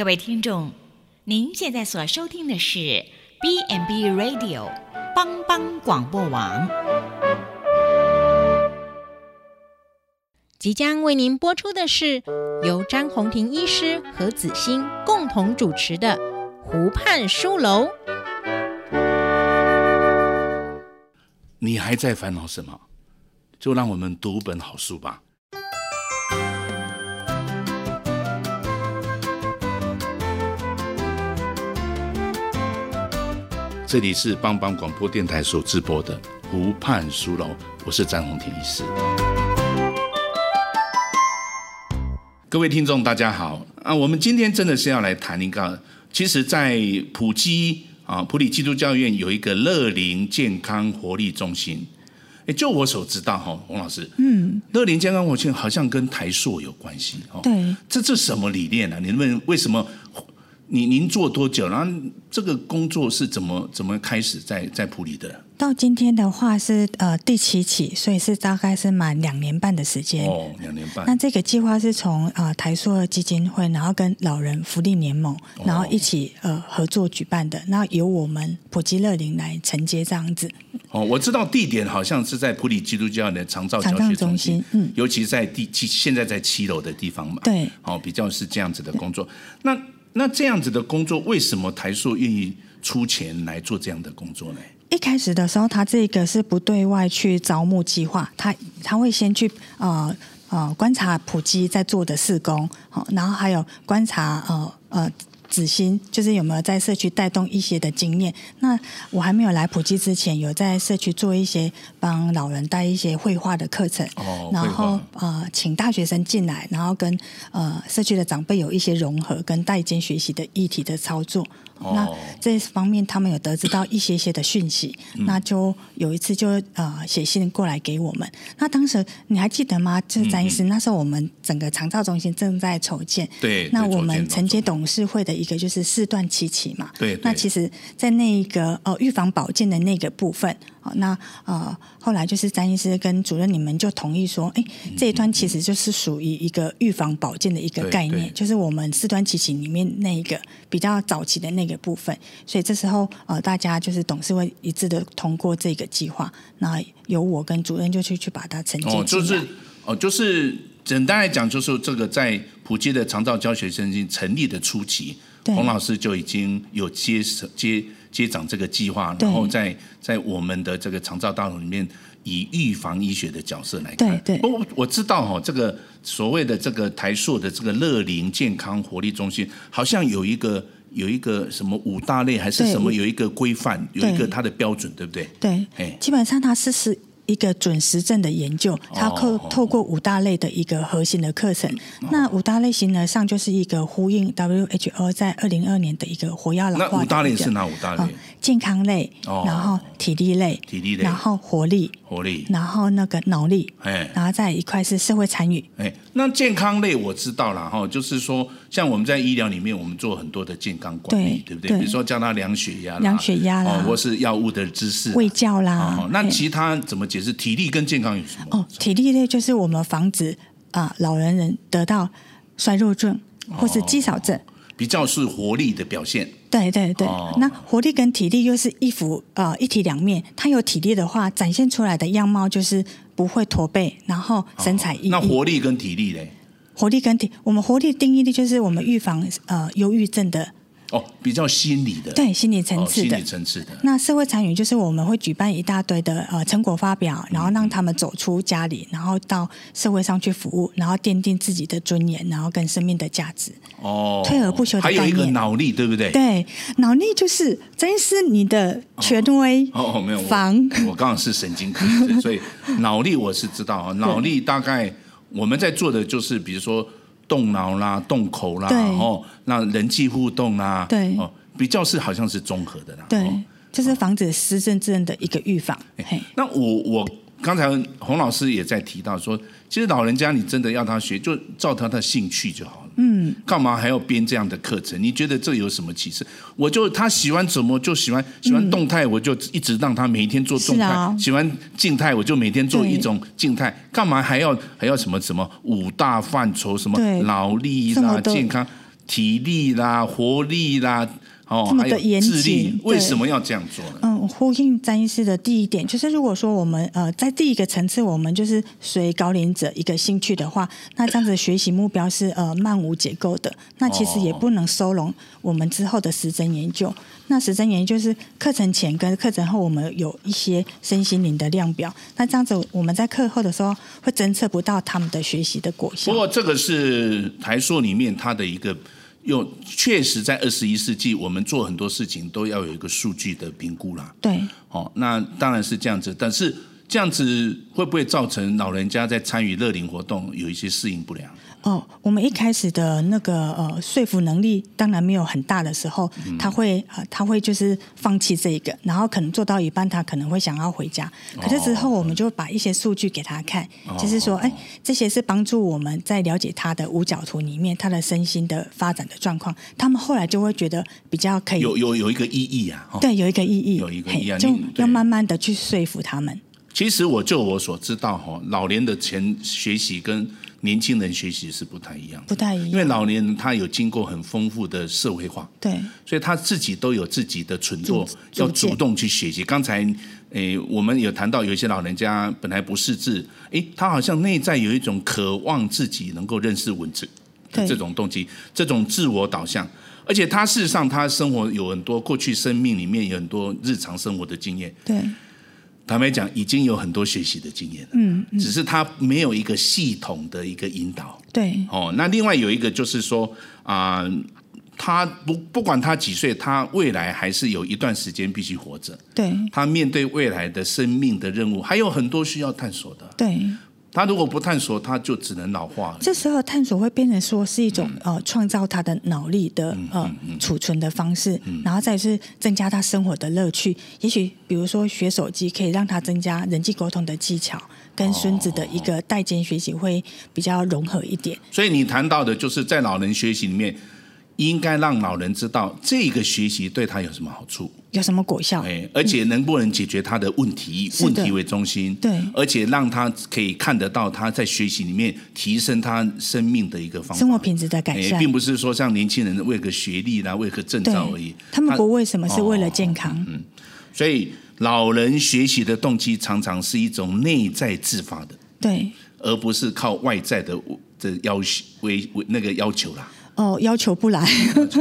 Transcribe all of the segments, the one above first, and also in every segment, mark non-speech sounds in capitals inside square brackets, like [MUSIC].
各位听众，您现在所收听的是 B&B Radio 帮帮广播网，即将为您播出的是由张宏庭医师和子欣共同主持的《湖畔书楼》。你还在烦恼什么？就让我们读本好书吧。这里是帮帮广播电台所直播的湖畔书楼，我是詹宏庭医师。各位听众，大家好啊！我们今天真的是要来谈一个，其实，在普基啊普里基督教院有一个乐龄健康活力中心。哎，就我所知道哈，洪老师，嗯，乐龄健康活力好像跟台塑有关系哦。对，这这什么理念呢、啊？你们为什么？你您做多久？然后这个工作是怎么怎么开始在在普里的？到今天的话是呃第七期，所以是大概是满两年半的时间。哦，两年半。那这个计划是从呃台塑基金会，然后跟老人福利联盟，然后一起呃合作举办的。那由我们普吉乐林来承接这样子。哦，我知道地点好像是在普里基督教的长照教学中心，嗯，尤其在第七现在在七楼的地方嘛。对。哦，比较是这样子的工作。那那这样子的工作，为什么台塑愿意出钱来做这样的工作呢？一开始的时候，他这个是不对外去招募计划，他他会先去呃呃观察普及在做的施工，好，然后还有观察呃呃。子欣就是有没有在社区带动一些的经验？那我还没有来普及之前，有在社区做一些帮老人带一些绘画的课程，哦、然后呃，请大学生进来，然后跟呃社区的长辈有一些融合跟代间学习的议题的操作。哦、那这方面他们有得知到一些些的讯息，嗯、那就有一次就呃写信过来给我们。那当时你还记得吗？就是詹医师，嗯、那时候我们整个长照中心正在筹建，对，那我们承接董事会的一个就是四段七期嘛，对，对，那其实，在那一个呃预防保健的那个部分。好，那呃，后来就是詹医师跟主任你们就同意说，哎，这一端其实就是属于一个预防保健的一个概念，就是我们四端七期里面那一个比较早期的那个部分。所以这时候呃，大家就是董事会一致的通过这个计划，那由我跟主任就去去把它承接。哦，就是哦，就是简单来讲，就是这个在普及的长照教学中心成立的初期，洪老师就已经有接接。接掌这个计划，然后在在我们的这个长照大楼里面，以预防医学的角色来看。对对。我我知道哈，这个所谓的这个台塑的这个乐龄健康活力中心，好像有一个有一个什么五大类还是什么，有一个规范，有一个它的标准，对不对？对。哎，基本上它是是。一个准实证的研究，它透透过五大类的一个核心的课程。哦、那五大类型呢，上就是一个呼应 WHO 在二零二年的一个活跃老化的。那五大类是哪五大类？哦、健康类，哦、然后体力类，体力类，然后活力，活力，然后那个脑力，哎，然后再一块是社会参与。哎，那健康类我知道了哈，就是说，像我们在医疗里面，我们做很多的健康管理，对，对不对？对，比如说叫他量血压，量血压啦，或是药物的知识，喂教啦。哦、那其他怎么解？释体力跟健康有什么？哦，体力类就是我们防止啊、呃、老人人得到衰弱症或是肌少症，哦、比较是活力的表现。对对对，哦、那活力跟体力又是一幅呃一体两面。他有体力的话，展现出来的样貌就是不会驼背，然后神采奕奕。那活力跟体力嘞？活力跟体，我们活力定义力就是我们预防呃忧郁症的。哦，比较心理的，对心理层次的，心理层次的。那社会参与就是我们会举办一大堆的呃成果发表，然后让他们走出家里，然后到社会上去服务，然后奠定自己的尊严，然后跟生命的价值。哦，退而不休的概念。还有一个脑力，对不对？对，脑力就是真是你的权威。哦哦，没有防。我刚好是神经科，所以脑力我是知道啊。[LAUGHS] 脑力大概我们在做的就是，比如说。动脑啦，动口啦，然后那人际互动啦，对，哦，比较是好像是综合的啦，对，就是防止失智症的一个预防。那我我刚才洪老师也在提到说，其实老人家你真的要他学，就照他的兴趣就好了。嗯，干嘛还要编这样的课程？你觉得这有什么启示？我就他喜欢怎么就喜欢，喜欢动态我就一直让他每一天做动态；嗯、喜欢静态我就每天做一种静态。干嘛还要还要什么什么五大范畴？什么劳力啦、健康？体力啦、活力啦。哦，这么的严谨，智力为什么要这样做呢？嗯，呼应詹医师的第一点，就是如果说我们呃在第一个层次，我们就是随高龄者一个兴趣的话，那这样子学习目标是呃漫无结构的，那其实也不能收容我们之后的实证研究。那实证研究是课程前跟课程后，我们有一些身心灵的量表，那这样子我们在课后的时候会侦测不到他们的学习的果效。不过这个是台硕里面它的一个。又确实，在二十一世纪，我们做很多事情都要有一个数据的评估啦。对，哦，那当然是这样子，但是这样子会不会造成老人家在参与乐龄活动有一些适应不良？哦，我们一开始的那个呃说服能力当然没有很大的时候，嗯、他会呃他会就是放弃这一个，然后可能做到一半，他可能会想要回家。可是之后我们就把一些数据给他看，哦、就是说，哎，这些是帮助我们在了解他的五角图里面他的身心的发展的状况。他们后来就会觉得比较可以有有有一个意义啊，对，有一个意义，有一个意义，就要慢慢的去说服他们。其实我就我所知道哈，老年的前学习跟年轻人学习是不太一样，不太一样。因为老年人他有经过很丰富的社会化，对，所以他自己都有自己的存作，要主动去学习。刚才诶，我们有谈到有一些老人家本来不识字，诶，他好像内在有一种渴望自己能够认识文字的这种动机，这种自我导向，而且他事实上他生活有很多过去生命里面有很多日常生活的经验，对。坦白讲，已经有很多学习的经验了，嗯，嗯，只是他没有一个系统的一个引导，对，哦，那另外有一个就是说啊、呃，他不不管他几岁，他未来还是有一段时间必须活着，对，他面对未来的生命的任务还有很多需要探索的，对。他如果不探索，他就只能老化了。这时候探索会变成说是一种、嗯、呃创造他的脑力的呃、储存的方式，嗯、然后再是增加他生活的乐趣。也许比如说学手机可以让他增加人际沟通的技巧，跟孙子的一个代间学习会比较融合一点。所以你谈到的就是在老人学习里面。应该让老人知道这个学习对他有什么好处，有什么果效，哎，而且能不能解决他的问题，嗯、问题为中心，对，而且让他可以看得到他在学习里面提升他生命的一个方法，生活品质的改善，并不是说像年轻人为个学历啦，为个证照而已。他们不为什么是为了健康，嗯，所以老人学习的动机常常是一种内在自发的，对，而不是靠外在的的要求为为那个要求啦。哦，要求不来，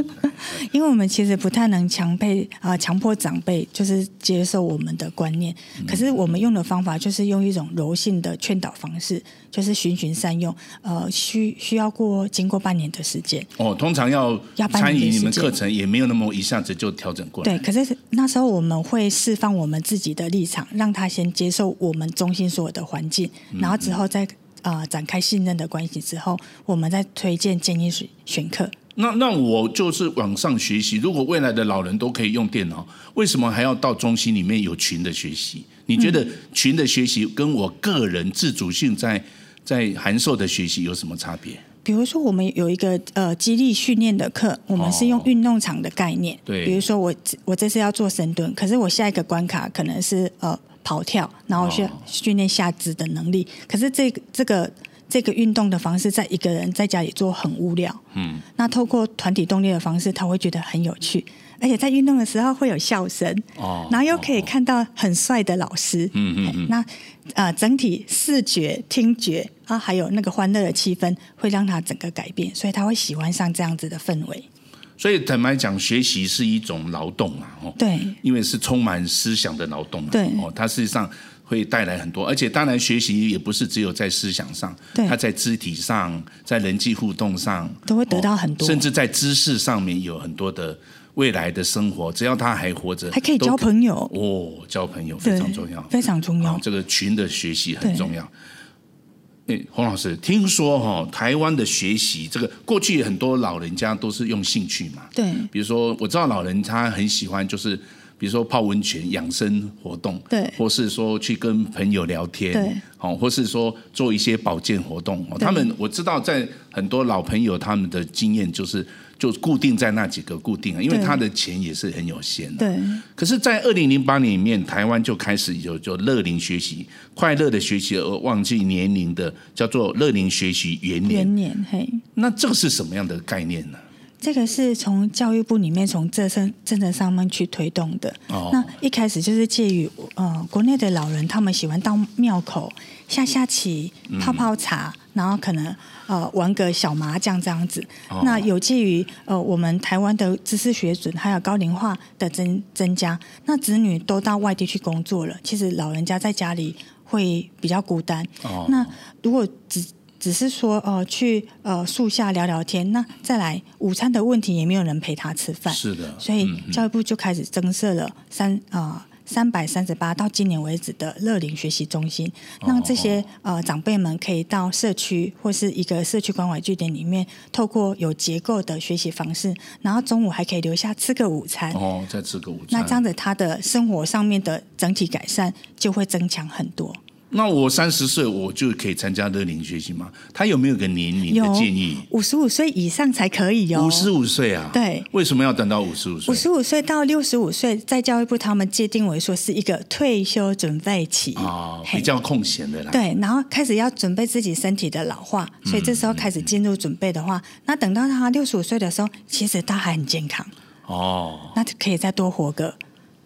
[LAUGHS] 因为我们其实不太能强配啊，强迫长辈就是接受我们的观念。可是我们用的方法就是用一种柔性的劝导方式，就是循循善诱。呃，需需要过经过半年的时间。哦，通常要要参与你们课程，也没有那么一下子就调整过来。对，可是那时候我们会释放我们自己的立场，让他先接受我们中心所有的环境，然后之后再。啊、呃，展开信任的关系之后，我们再推荐建议选选课。那那我就是网上学习。如果未来的老人都可以用电脑，为什么还要到中心里面有群的学习？你觉得群的学习跟我个人自主性在在函授的学习有什么差别？比如说，我们有一个呃激励训练的课，我们是用运动场的概念。哦、对，比如说我我这次要做深蹲，可是我下一个关卡可能是呃。跑跳，然后去训练下肢的能力。可是这个这个这个运动的方式，在一个人在家里做很无聊。嗯，那透过团体动力的方式，他会觉得很有趣，而且在运动的时候会有笑声。哦，然后又可以看到很帅的老师。嗯嗯嗯。那呃，整体视觉、听觉啊，还有那个欢乐的气氛，会让他整个改变，所以他会喜欢上这样子的氛围。所以坦白讲，学习是一种劳动啊，哦，对，因为是充满思想的劳动，对，哦，它实际上会带来很多，而且当然学习也不是只有在思想上，对，它在肢体上，在人际互动上都会得到很多，甚至在知识上面有很多的未来的生活，只要他还活着，还可以交朋友。哦，交朋友非常重要，非常重要，这个群的学习很重要。哎，洪老师，听说哈，台湾的学习这个过去很多老人家都是用兴趣嘛，对，比如说我知道老人他很喜欢就是，比如说泡温泉养生活动，对，或是说去跟朋友聊天，对，好，或是说做一些保健活动，他们我知道在很多老朋友他们的经验就是。就固定在那几个固定啊，因为他的钱也是很有限的。对。可是，在二零零八年里面，台湾就开始有就乐龄学习、快乐的学习而忘记年龄的，叫做乐龄学习元年。元年，嘿。那这个是什么样的概念呢？这个是从教育部里面从政策政策上面去推动的。哦，那一开始就是介于呃国内的老人，他们喜欢到庙口下下棋、泡泡茶，嗯、然后可能呃玩个小麻将这样子。哦、那有介于呃我们台湾的知识水准还有高龄化的增增加，那子女都到外地去工作了，其实老人家在家里会比较孤单。哦，那如果只只是说，呃，去呃树下聊聊天，那再来午餐的问题也没有人陪他吃饭，是的，所以教育部就开始增设了三啊三百三十八到今年为止的乐龄学习中心，让这些呃长辈们可以到社区或是一个社区关怀据点里面，透过有结构的学习方式，然后中午还可以留下吃个午餐，哦，再吃个午餐，那这样子他的生活上面的整体改善就会增强很多。那我三十岁我就可以参加乐龄学习吗？他有没有个年龄的建议？五十五岁以上才可以哟。五十五岁啊？对。为什么要等到五十五岁？五十五岁到六十五岁，在教育部他们界定为说是一个退休准备期啊，哦，比较空闲的啦。对，然后开始要准备自己身体的老化，所以这时候开始进入准备的话，嗯嗯嗯，那等到他六十五岁的时候，其实他还很健康哦，那就可以再多活个。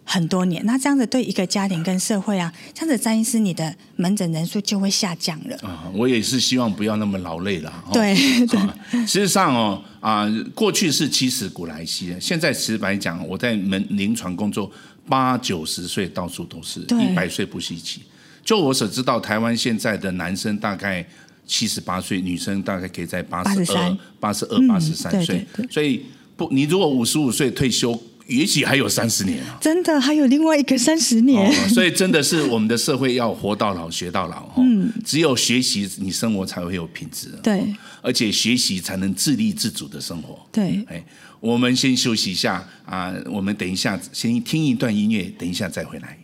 很多年，那这样子对一个家庭跟社会啊，这样子詹医师，你的门诊人数就会下降了。啊，我也是希望不要那么劳累了。对对、啊，实际上哦啊，过去是七十古来稀，现在实白讲，我在门临床工作八九十岁到处都是，一百岁不稀奇。就我所知道，台湾现在的男生大概七十八岁，女生大概可以在八十二、八十二、八十三岁。所以不，你如果五十五岁退休。也许还有三十年啊！真的还有另外一个三十年，哦，所以真的是我们的社会要活到老学到老，嗯，只有学习，你生活才会有品质，对，而且学习才能自立自主的生活，对，哎，我们先休息一下啊，我们等一下先听一段音乐，等一下再回来。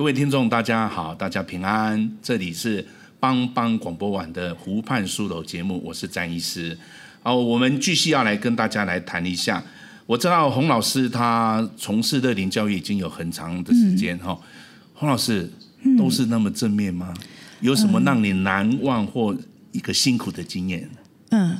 各位听众，大家好，大家平安。这里是帮帮广播网的湖畔书楼节目，我是詹医师。哦，我们继续要来跟大家来谈一下。我知道洪老师他从事乐龄教育已经有很长的时间哈。洪老师都是那么正面吗？有什么让你难忘或一个辛苦的经验？嗯。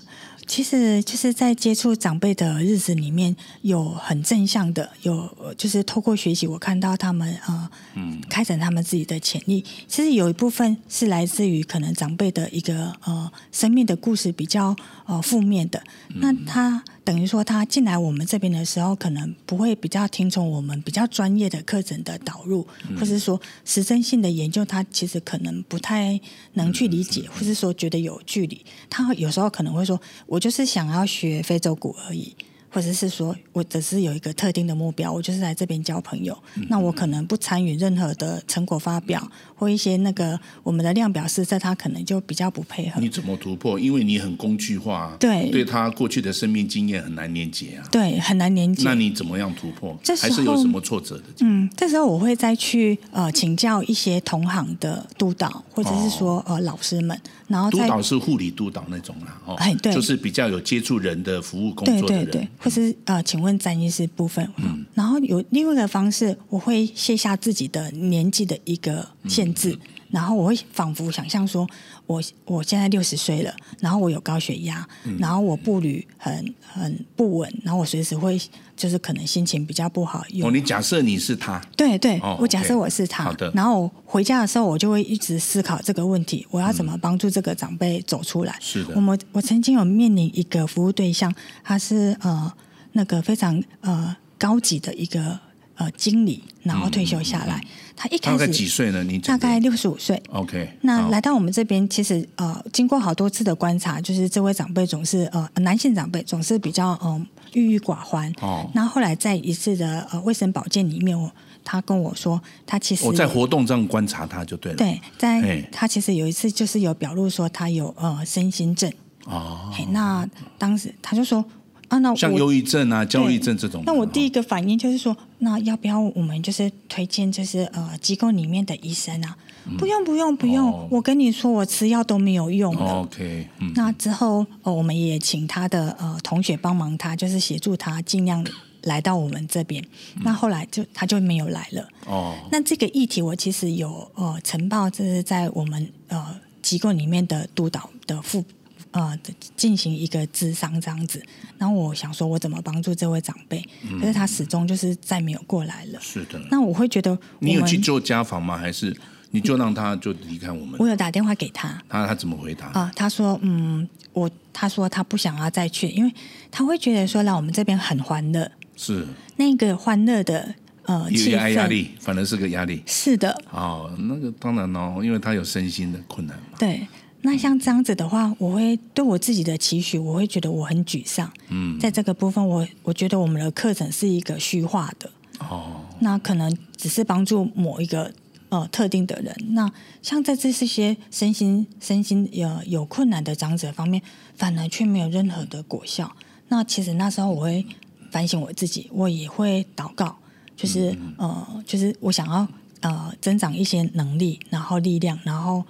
其实就是在接触长辈的日子里面，有很正向的，有就是透过学习，我看到他们呃，嗯，开展他们自己的潜力。其实有一部分是来自于可能长辈的一个呃生命的故事比较呃负面的，那他。等于说，他进来我们这边的时候，可能不会比较听从我们比较专业的课程的导入，或是说实证性的研究，他其实可能不太能去理解，或是说觉得有距离。他有时候可能会说：“我就是想要学非洲鼓而已。”或者是说，我只是有一个特定的目标，我就是来这边交朋友。嗯、那我可能不参与任何的成果发表，或一些那个我们的量表施测，他可能就比较不配合。你怎么突破？因为你很工具化，对，对他过去的生命经验很难连接啊。对，很难连接。那你怎么样突破？这还是有什么挫折的？嗯，这时候我会再去呃请教一些同行的督导，或者是说、哦、呃老师们。然后督导是护理督导那种啦，哦，对，就是比较有接触人的服务工作的人，对对对，或是呃，请问詹医师部分，嗯，然后有另外一个方式，我会卸下自己的年纪的一个限制，嗯、然后我会仿佛想象说，我我现在六十岁了，然后我有高血压，嗯、然后我步履很很不稳，然后我随时会就是可能心情比较不好。哦，你假设你是他？对对，哦、我假设我是他。好的。然后回家的时候，我就会一直思考这个问题：我要怎么帮助这个长辈走出来？是的。我们我曾经有面临一个服务对象，他是呃那个非常呃高级的一个。呃，经理，然后退休下来，嗯、他一开始大概几岁呢？你大概六十五岁。OK，那来到我们这边，其实呃，经过好多次的观察，就是这位长辈总是呃，男性长辈总是比较嗯郁郁寡欢。哦。那后，后来在一次的呃卫生保健里面，我他跟我说，他其实我在活动上观察他就对了。对，在他其实有一次就是有表露说他有呃身心症。哦。那当时他就说。啊，那像忧郁症啊、焦虑症这种，那我第一个反应就是说，那要不要我们就是推荐，就是呃机构里面的医生啊？嗯、不用不用不用，哦、我跟你说，我吃药都没有用的。哦、OK，嗯、那之后呃，我们也请他的呃同学帮忙他，就是协助他尽量来到我们这边。嗯、那后来就他就没有来了。哦，那这个议题我其实有呃呈报，就是在我们呃机构里面的督导的副。呃，进行一个智商这样子，然后我想说，我怎么帮助这位长辈？嗯、可是他始终就是再没有过来了。是的。那我会觉得，你有去做家访吗？还是你就让他就离开我们？我有打电话给他。他他怎么回答？啊、呃，他说，嗯，我他说他不想要再去，因为他会觉得说来我们这边很欢乐。是。那个欢乐的呃气氛，压力反而是个压力。是的。哦，那个当然哦，因为他有身心的困难嘛。对。那像这样子的话，我会对我自己的期许，我会觉得我很沮丧。嗯，在这个部分，我我觉得我们的课程是一个虚化的。哦，那可能只是帮助某一个呃特定的人。那像在这这些身心身心有有困难的长者方面，反而却没有任何的果效。那其实那时候我会反省我自己，我也会祷告，就是呃，就是我想要呃增长一些能力，然后力量，然后。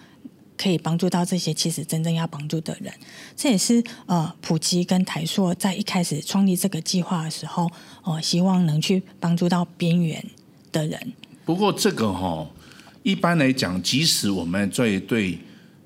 可以帮助到这些其实真正要帮助的人，这也是呃普吉跟台硕在一开始创立这个计划的时候，哦、呃，希望能去帮助到边缘的人。不过这个哈、一般来讲，即使我们在对。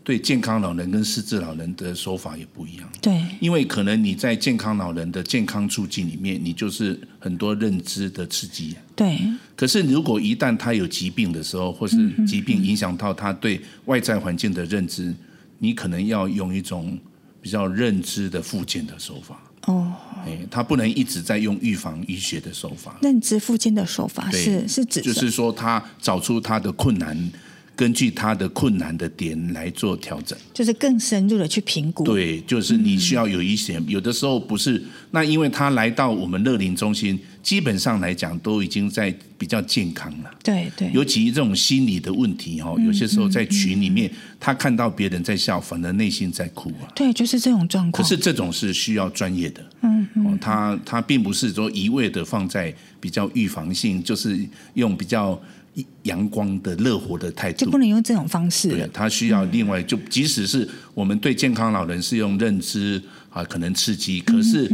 对健康老人跟失智老人的手法也不一样。对，因为可能你在健康老人的健康促进里面，你就是很多认知的刺激。对。可是如果一旦他有疾病的时候，或是疾病影响到他对外在环境的认知，嗯、你可能要用一种比较认知的复健的手法。哦。哎，他不能一直在用预防医学的手法。认知复健的手法是是指就是说他找出他的困难。根据他的困难的点来做调整，就是更深入的去评估。对，就是你需要有一些，嗯、有的时候不是那，因为他来到我们乐龄中心，基本上来讲都已经在比较健康了。对对，尤其这种心理的问题哦，有些时候在群里面，嗯嗯嗯、他看到别人在笑，反而内心在哭啊。对，就是这种状况。可是这种是需要专业的。嗯嗯，他他并不是说一味的放在比较预防性，就是用比较。阳光的、乐活的态度，就不能用这种方式。对，他需要另外，就即使是我们对健康老人是用认知啊，可能刺激，可是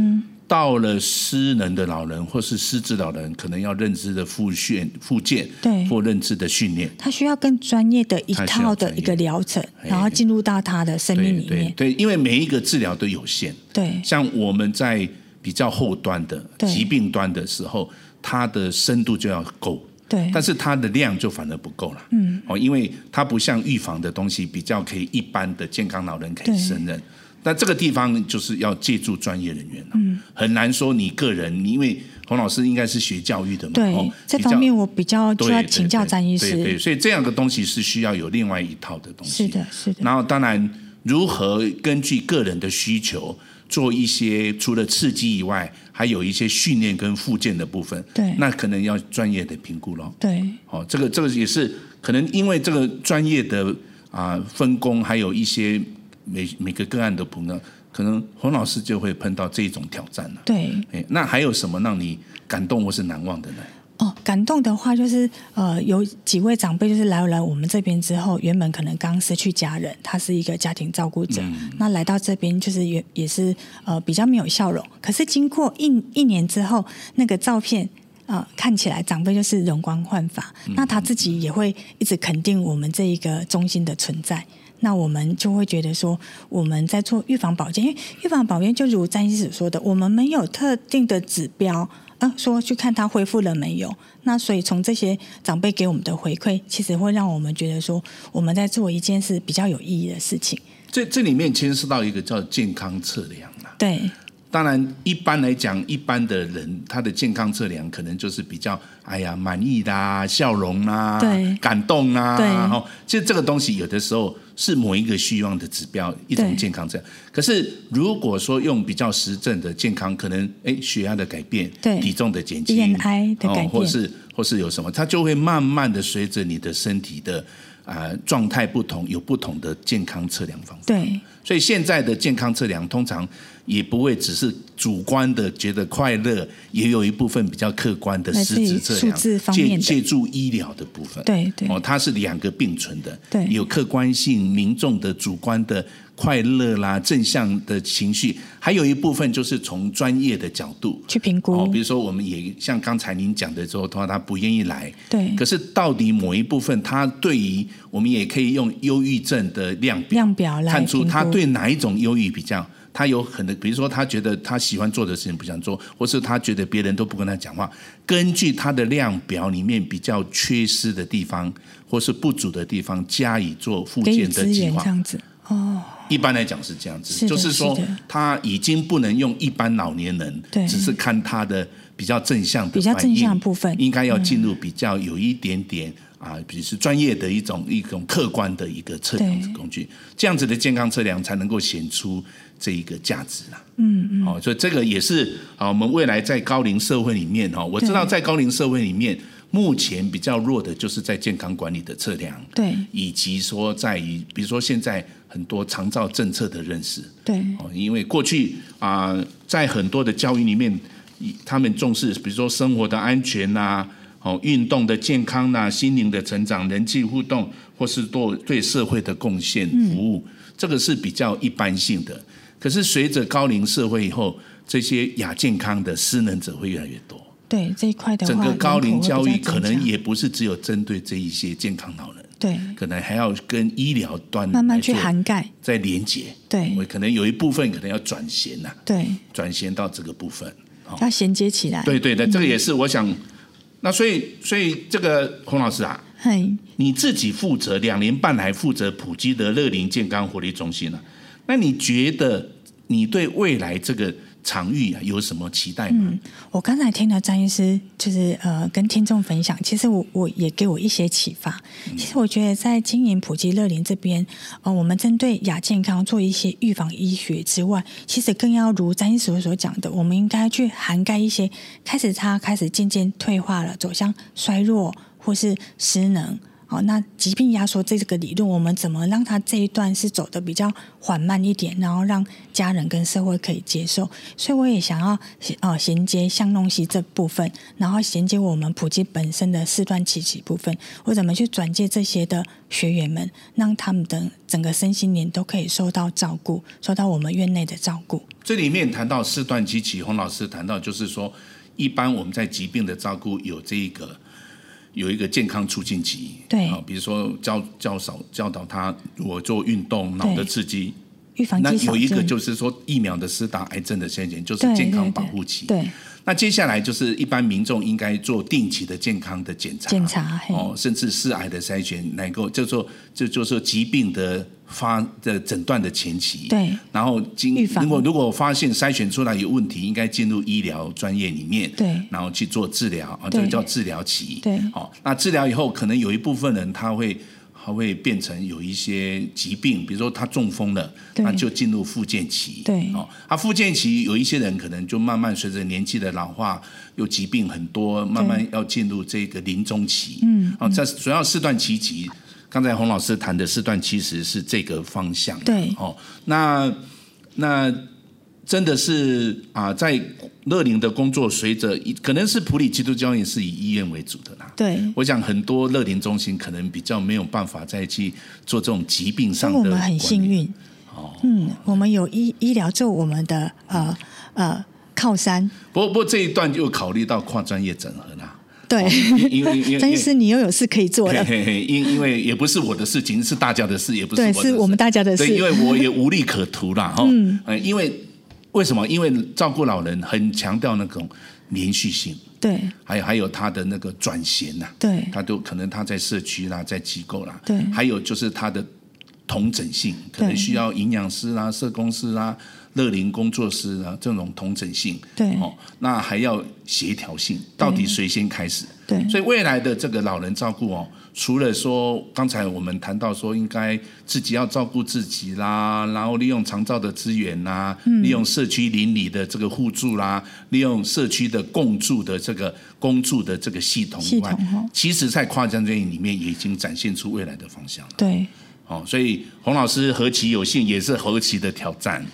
到了失能的老人或是失智老人，可能要认知的复训、复健，对，或认知的训练，他需要更专业的一套的一个疗程，然后进入到他的生命里面。对，对，因为每一个治疗都有限。对，像我们在比较后端的疾病端的时候，它的深度就要够。对，但是它的量就反而不够了。嗯，哦，因为它不像预防的东西，比较可以一般的健康老人可以胜任。那这个地方就是要借助专业人员了。嗯，很难说你个人，因为洪老师应该是学教育的嘛。对，这方面我比较就要请教詹医师。对对，所以这样的东西是需要有另外一套的东西。是的，是的。然后当然，如何根据个人的需求。做一些除了刺激以外，还有一些训练跟复健的部分。对，那可能要专业的评估咯。对，哦，这个这个也是可能因为这个专业的啊分工，还有一些每每个个案的朋友，可能洪老师就会碰到这种挑战了。对，哎，那还有什么让你感动或是难忘的呢？哦，感动的话就是，呃，有几位长辈就是来来我们这边之后，原本可能刚失去家人，他是一个家庭照顾者，嗯、那来到这边就是也也是呃比较没有笑容，可是经过一一年之后，那个照片呃看起来长辈就是容光焕发，嗯、那他自己也会一直肯定我们这一个中心的存在。那我们就会觉得说，我们在做预防保健，因为预防保健就如詹医师说的，我们没有特定的指标，呃，说去看他恢复了没有。那所以从这些长辈给我们的回馈，其实会让我们觉得说，我们在做一件事比较有意义的事情。这这里面牵涉到一个叫健康测量嘛？对。当然，一般来讲，一般的人他的健康测量可能就是比较，哎呀，满意的啊，笑容啊，对，感动啊，对，然后其实这个东西有的时候是某一个需望的指标，一种健康这样。可是如果说用比较实证的健康，可能哎，血压的改变，对，体重的减轻，BMI 的改变，或是或是有什么，它就会慢慢的随着你的身体的啊、呃、状态不同，有不同的健康测量方法。对，所以现在的健康测量通常。也不会只是主观的觉得快乐，也有一部分比较客观的实质这样，借借助医疗的部分。对对，哦，它是两个并存的。对，有客观性，民众的主观的快乐啦，正向的情绪，还有一部分就是从专业的角度去评估。哦，比如说，我们也像刚才您讲的时候，他他不愿意来。对。可是到底某一部分，他对于我们也可以用忧郁症的量表量表来看出他对哪一种忧郁比较。他有可能，比如说他觉得他喜欢做的事情不想做，或是他觉得别人都不跟他讲话，根据他的量表里面比较缺失的地方，或是不足的地方，加以做复健的计划。这样子。哦，一般来讲是这样子，是就是说他已经不能用一般老年人，对，只是看他的比较正向的比较正向部分，应该要进入比较有一点点。啊，比如是专业的一种一种客观的一个测量工具，这样子的健康测量才能够显出这一个价值啊。嗯嗯。哦，所以这个也是啊，我们未来在高龄社会里面哈，我知道在高龄社会里面，目前比较弱的就是在健康管理的测量，对，以及说在于比如说现在很多长照政策的认识，对。哦，因为过去啊，在很多的教育里面，他们重视比如说生活的安全呐。哦，运动的健康呐、啊，心灵的成长，人际互动，或是对对社会的贡献服务，嗯，这个是比较一般性的。可是随着高龄社会以后，这些亚健康的失能者会越来越多。对这一块的话，整个高龄教育可能也不是只有针对这一些健康老人，对，可能还要跟医疗端慢慢去涵盖，再连接。对，我可能有一部分可能要转衔呐，对，转衔到这个部分，要衔接起来。对对对，这个也是我想。那所以，所以这个洪老师啊，嘿，你自己负责两年半来负责普及的乐龄健康活力中心了、啊？那你觉得你对未来这个？场域啊有什么期待吗？嗯，我刚才听了张医师就是呃跟听众分享，其实我我也给我一些启发。其实我觉得在经营普及乐龄这边，呃，我们针对亚健康做一些预防医学之外，其实更要如张医师所讲的，我们应该去涵盖一些开始他开始渐渐退化了，走向衰弱或是失能。好，那疾病压缩这个理论，我们怎么让它这一段是走的比较缓慢一点，然后让家人跟社会可以接受？所以我也想要呃衔接向弄系这部分，然后衔接我们普及本身的四段起起部分，我怎么去转介这些的学员们，让他们的整个身心灵都可以受到照顾，受到我们院内的照顾。这里面谈到四段期期，洪老师谈到就是说，一般我们在疾病的照顾有这一个。有一个健康促进期，对。啊，比如说教教少教导他如果做运动、脑的刺激，预防。那有一个就是说疫苗的施打、癌症的先前，就是健康保护期。对，那接下来就是一般民众应该做定期的健康的检查，检查哦，甚至是癌的筛选，能够叫做就就说疾病的。发的诊断的前期，对，然后经如果如果发现筛选出来有问题，应该进入医疗专业里面，对，然后去做治疗啊，这个叫治疗期，对，好，那治疗以后，可能有一部分人他会还会变成有一些疾病，比如说他中风了，那就进入复健期，对，哦，他复健期有一些人可能就慢慢随着年纪的老化，有疾病很多，慢慢要进入这个临终期，嗯，哦，这主要四段期级。刚才洪老师谈的四段其实是这个方向，对。哦，那那真的是啊，在乐龄的工作，随着可能是普里基督教也是以医院为主的啦，对，我想很多乐龄中心可能比较没有办法再去做这种疾病上的，我们很幸运，哦，嗯，我们有医医疗做我们的呃呃。靠山。不过不过这一段就考虑到跨专业整合啦。对，因为因为张医师你又有事可以做了。因因为也不是我的事情，是大家的事，也不是我的事。对，是我们大家的事。对，因为我也无利可图啦。哈。嗯。因为为什么？因为照顾老人很强调那种连续性。对。还有还有他的那个转衔呐。对。他都可能他在社区啦，在机构啦。对。还有就是他的同整性，可能需要营养师啦、社工师啦。乐龄工作室呢，这种同整性，对哦，那还要协调性，到底谁先开始？对，所以未来的这个老人照顾哦，除了说刚才我们谈到说应该自己要照顾自己啦，然后利用长照的资源啦，嗯、利用社区邻里的这个互助啦，利用社区的共住的这个公住的这个系统以外，其实在跨专业里面也已经展现出未来的方向了。对，哦，所以洪老师何其有幸，也是何其的挑战。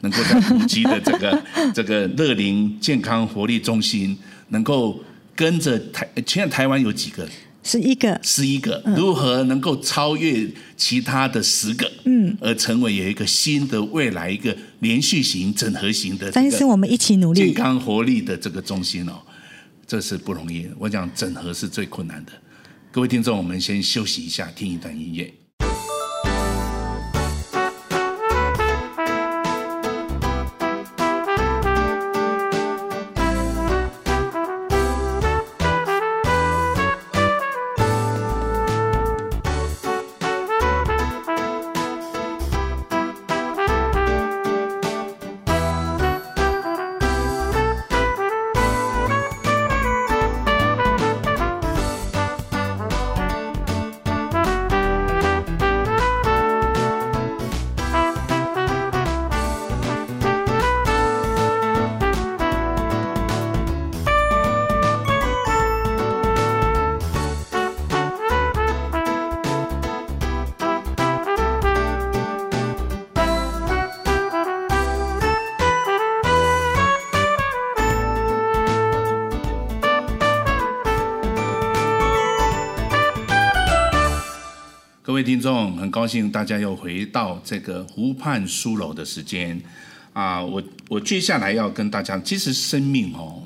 能够在普及的这个 [LAUGHS] 这个乐龄健康活力中心，能够跟着台，现在台湾有几个？十一个，十一个。如何能够超越其他的十个？嗯，而成为有一个新的未来一个连续型、整合型的，但是我们一起努力健康活力的这个中心哦，这是不容易。我讲整合是最困难的。各位听众，我们先休息一下，听一段音乐。很高兴大家又回到这个湖畔书楼的时间。啊！我我接下来要跟大家，其实生命哦，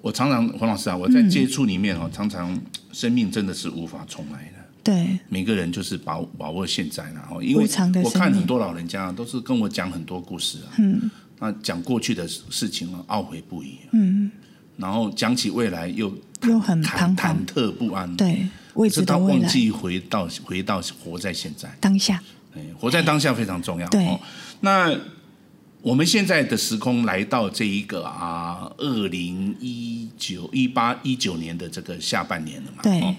我常常黄老师啊，我在接触里面哦，常常生命真的是无法重来的。对，每个人就是把把握现在，然后因为我看很多老人家都是跟我讲很多故事啊，嗯，那讲过去的事情啊，懊悔不已，嗯，然后讲起未来又又很忐忐忑不安，对。是他忘记回到回到活在现在当下，活在当下非常重要。对，那我们现在的时空来到这一个啊，二零一九一八一九年的这个下半年了嘛？对，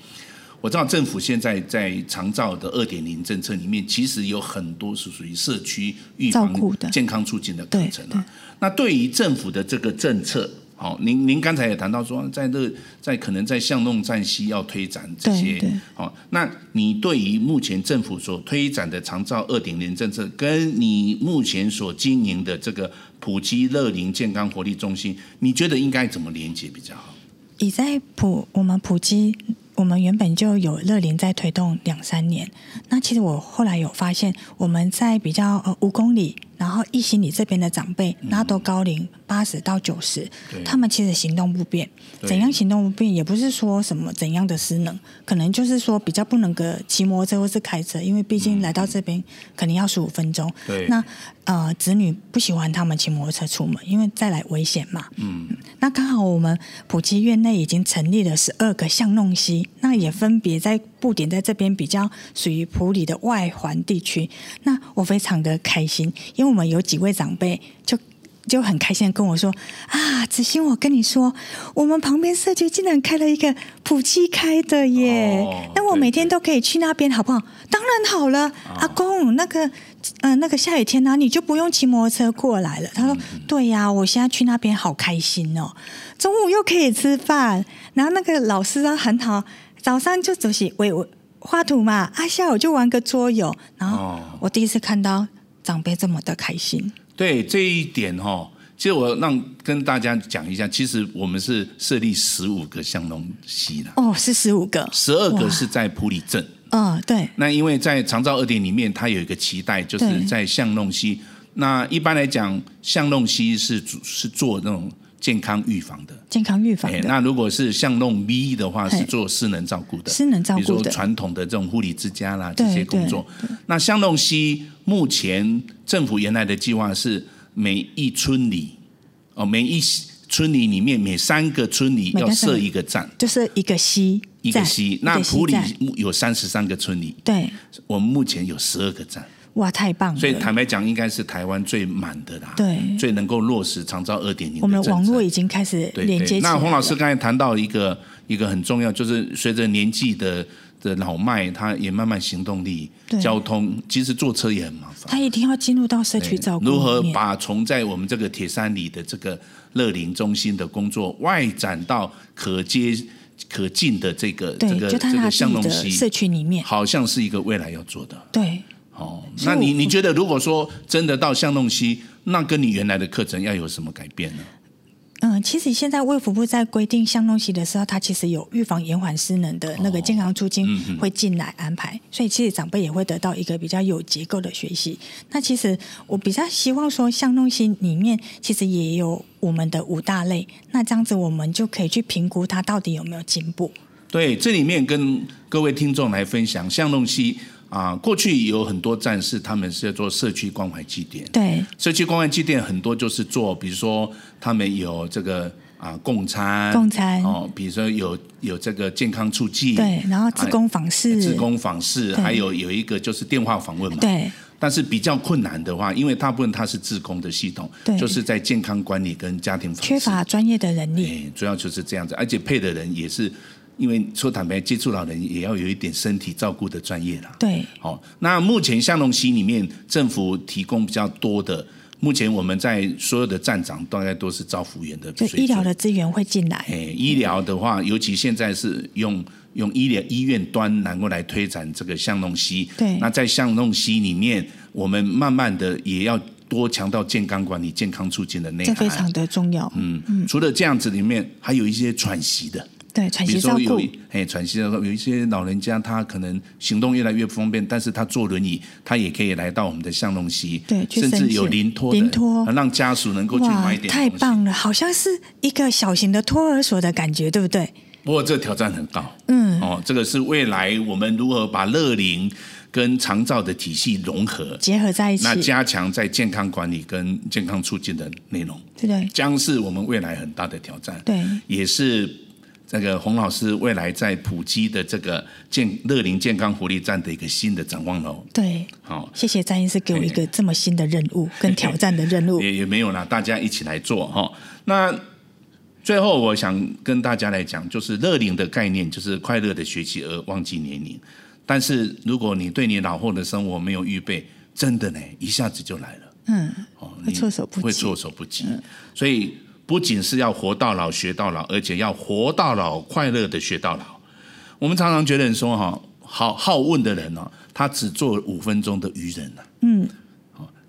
我知道政府现在在长照的二点零政策里面，其实有很多是属于社区预防、健康促进的课程啊。那对于政府的这个政策。好，您您刚才也谈到说，在这在可能在巷弄站西要推展这些，好，那你对于目前政府所推展的长照二点零政策，跟你目前所经营的这个普基乐龄健康活力中心，你觉得应该怎么连接比较好？你在普我们普基，我们原本就有乐龄在推动两三年，那其实我后来有发现，我们在比较呃五公里。然后一行里这边的长辈，那都高龄八十到九十，他们其实行动不便。怎样行动不便，也不是说什么怎样的失能，可能就是说比较不能够骑摩托车或是开车，因为毕竟来到这边可能要十五分钟。对。那呃，子女不喜欢他们骑摩托车出门，因为再来危险嘛。嗯。那刚好我们普及院内已经成立了十二个巷弄溪，那也分别在布点在这边比较属于普里的外环地区。那我非常的开心，因为我们有几位长辈就就很开心的跟我说啊，子欣，我跟你说，我们旁边社区竟然开了一个普基开的耶，哦、那我每天都可以去那边，好不好？当然好了，哦、阿公，那个呃那个下雨天呢、啊，你就不用骑摩托车过来了。他说，嗯、对呀、啊，我现在去那边好开心哦，中午又可以吃饭，然后那个老师啊很好，早上就走起喂我画图嘛，啊下午就玩个桌游，然后我第一次看到。长辈这么的开心，对这一点哈、哦，其实我让跟大家讲一下，其实我们是设立十五个巷弄溪的哦，是十五个，十二个是在埔里镇，嗯、哦，对。那因为在长照二点里面，它有一个期待，就是在巷弄溪。那一般来讲，巷弄西医是是做那种健康预防的，健康预防的。那如果是巷弄 V 的话，是做私能照顾的，失能照顾的，比如说传统的这种护理之家啦这些工作。那巷弄西目前政府原来的计划是每一村里哦，每一村里里面每三个村里要设一个站，就是一个西一个西。那普里有三十三个村里，对，我们目前有十二个站。哇，太棒了！所以坦白讲，应该是台湾最满的啦，对，最能够落实长照二点零。我们网络已经开始连接起来。那洪老师刚才谈到一个一个很重要，就是随着年纪的的老迈，他也慢慢行动力、交通，其实坐车也很麻烦。他一定要进入到社区照顾。如何把从在我们这个铁山里的这个乐龄中心的工作外展到可接可近的这个这个这个巷弄西社区里面，好像是一个未来要做的。对。哦，那你你觉得，如果说真的到巷弄西，那跟你原来的课程要有什么改变呢？嗯，其实现在卫福部在规定巷弄西的时候，它其实有预防延缓失能的那个健康促进会进来安排，哦嗯、所以其实长辈也会得到一个比较有结构的学习。那其实我比较希望说，巷弄西里面其实也有我们的五大类，那这样子我们就可以去评估它到底有没有进步。对，这里面跟各位听众来分享巷弄西。啊，过去有很多站是他们是要做社区关怀祭奠，对，社区关怀祭奠很多就是做，比如说他们有这个啊共餐，共餐。哦，比如说有有这个健康促进，对，然后自工访视，自工访视，还有有一个就是电话访问嘛，对。但是比较困难的话，因为大部分它是自工的系统，对，就是在健康管理跟家庭缺乏专业的人力，主要就是这样子，而且配的人也是。因为说坦白，接触老人也要有一点身体照顾的专业啦。对，好，那目前巷弄西里面政府提供比较多的，目前我们在所有的站长大概都是招服员的，就医疗的资源会进来。哎，医疗的话，尤其现在是用用医疗医院端能够来推展这个巷弄西。对，那在巷弄西里面，我们慢慢的也要多强调健康管理、健康促进的内涵，这非常的重要。嗯嗯，除了这样子，里面还有一些喘息的。对，喘息照顾。哎，喘息的时候，有一些老人家他可能行动越来越不方便，但是他坐轮椅，他也可以来到我们的巷弄溪，对，甚至有临托，临托，让家属能够去买点。太棒了，好像是一个小型的托儿所的感觉，对不对？不过这挑战很高，嗯，哦，这个是未来我们如何把乐龄跟长照的体系融合结合在一起，那加强在健康管理跟健康促进的内容，对对，将是我们未来很大的挑战，对，也是。那个洪老师未来在普基的这个健乐龄健康福利站的一个新的展望楼。对，好，谢谢詹医师给我一个这么新的任务跟挑战的任务。也也没有啦，大家一起来做哈。那最后我想跟大家来讲，就是乐龄的概念，就是快乐的学习而忘记年龄。但是如果你对你老后的生活没有预备，真的呢，一下子就来了。嗯，哦会措手不及，会措手不及。所以。不仅是要活到老学到老，而且要活到老快乐的学到老。我们常常觉得说哈，好好问的人哦，他只做五分钟的愚人呐。嗯，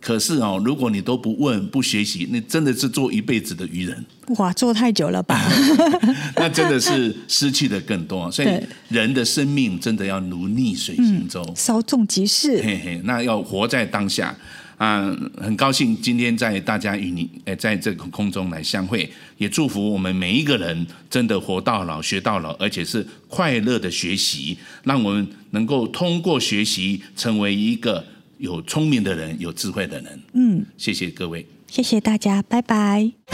可是哦，如果你都不问不学习，那真的是做一辈子的愚人。哇，做太久了吧？[LAUGHS] 那真的是失去的更多。所以人的生命真的要如逆水行舟，嗯，稍纵即逝。嘿嘿，那要活在当下。啊，很高兴今天在大家与你诶，在这个空中来相会，也祝福我们每一个人真的活到老学到老，而且是快乐的学习，让我们能够通过学习成为一个有聪明的人、有智慧的人。嗯，谢谢各位，谢谢大家，拜拜。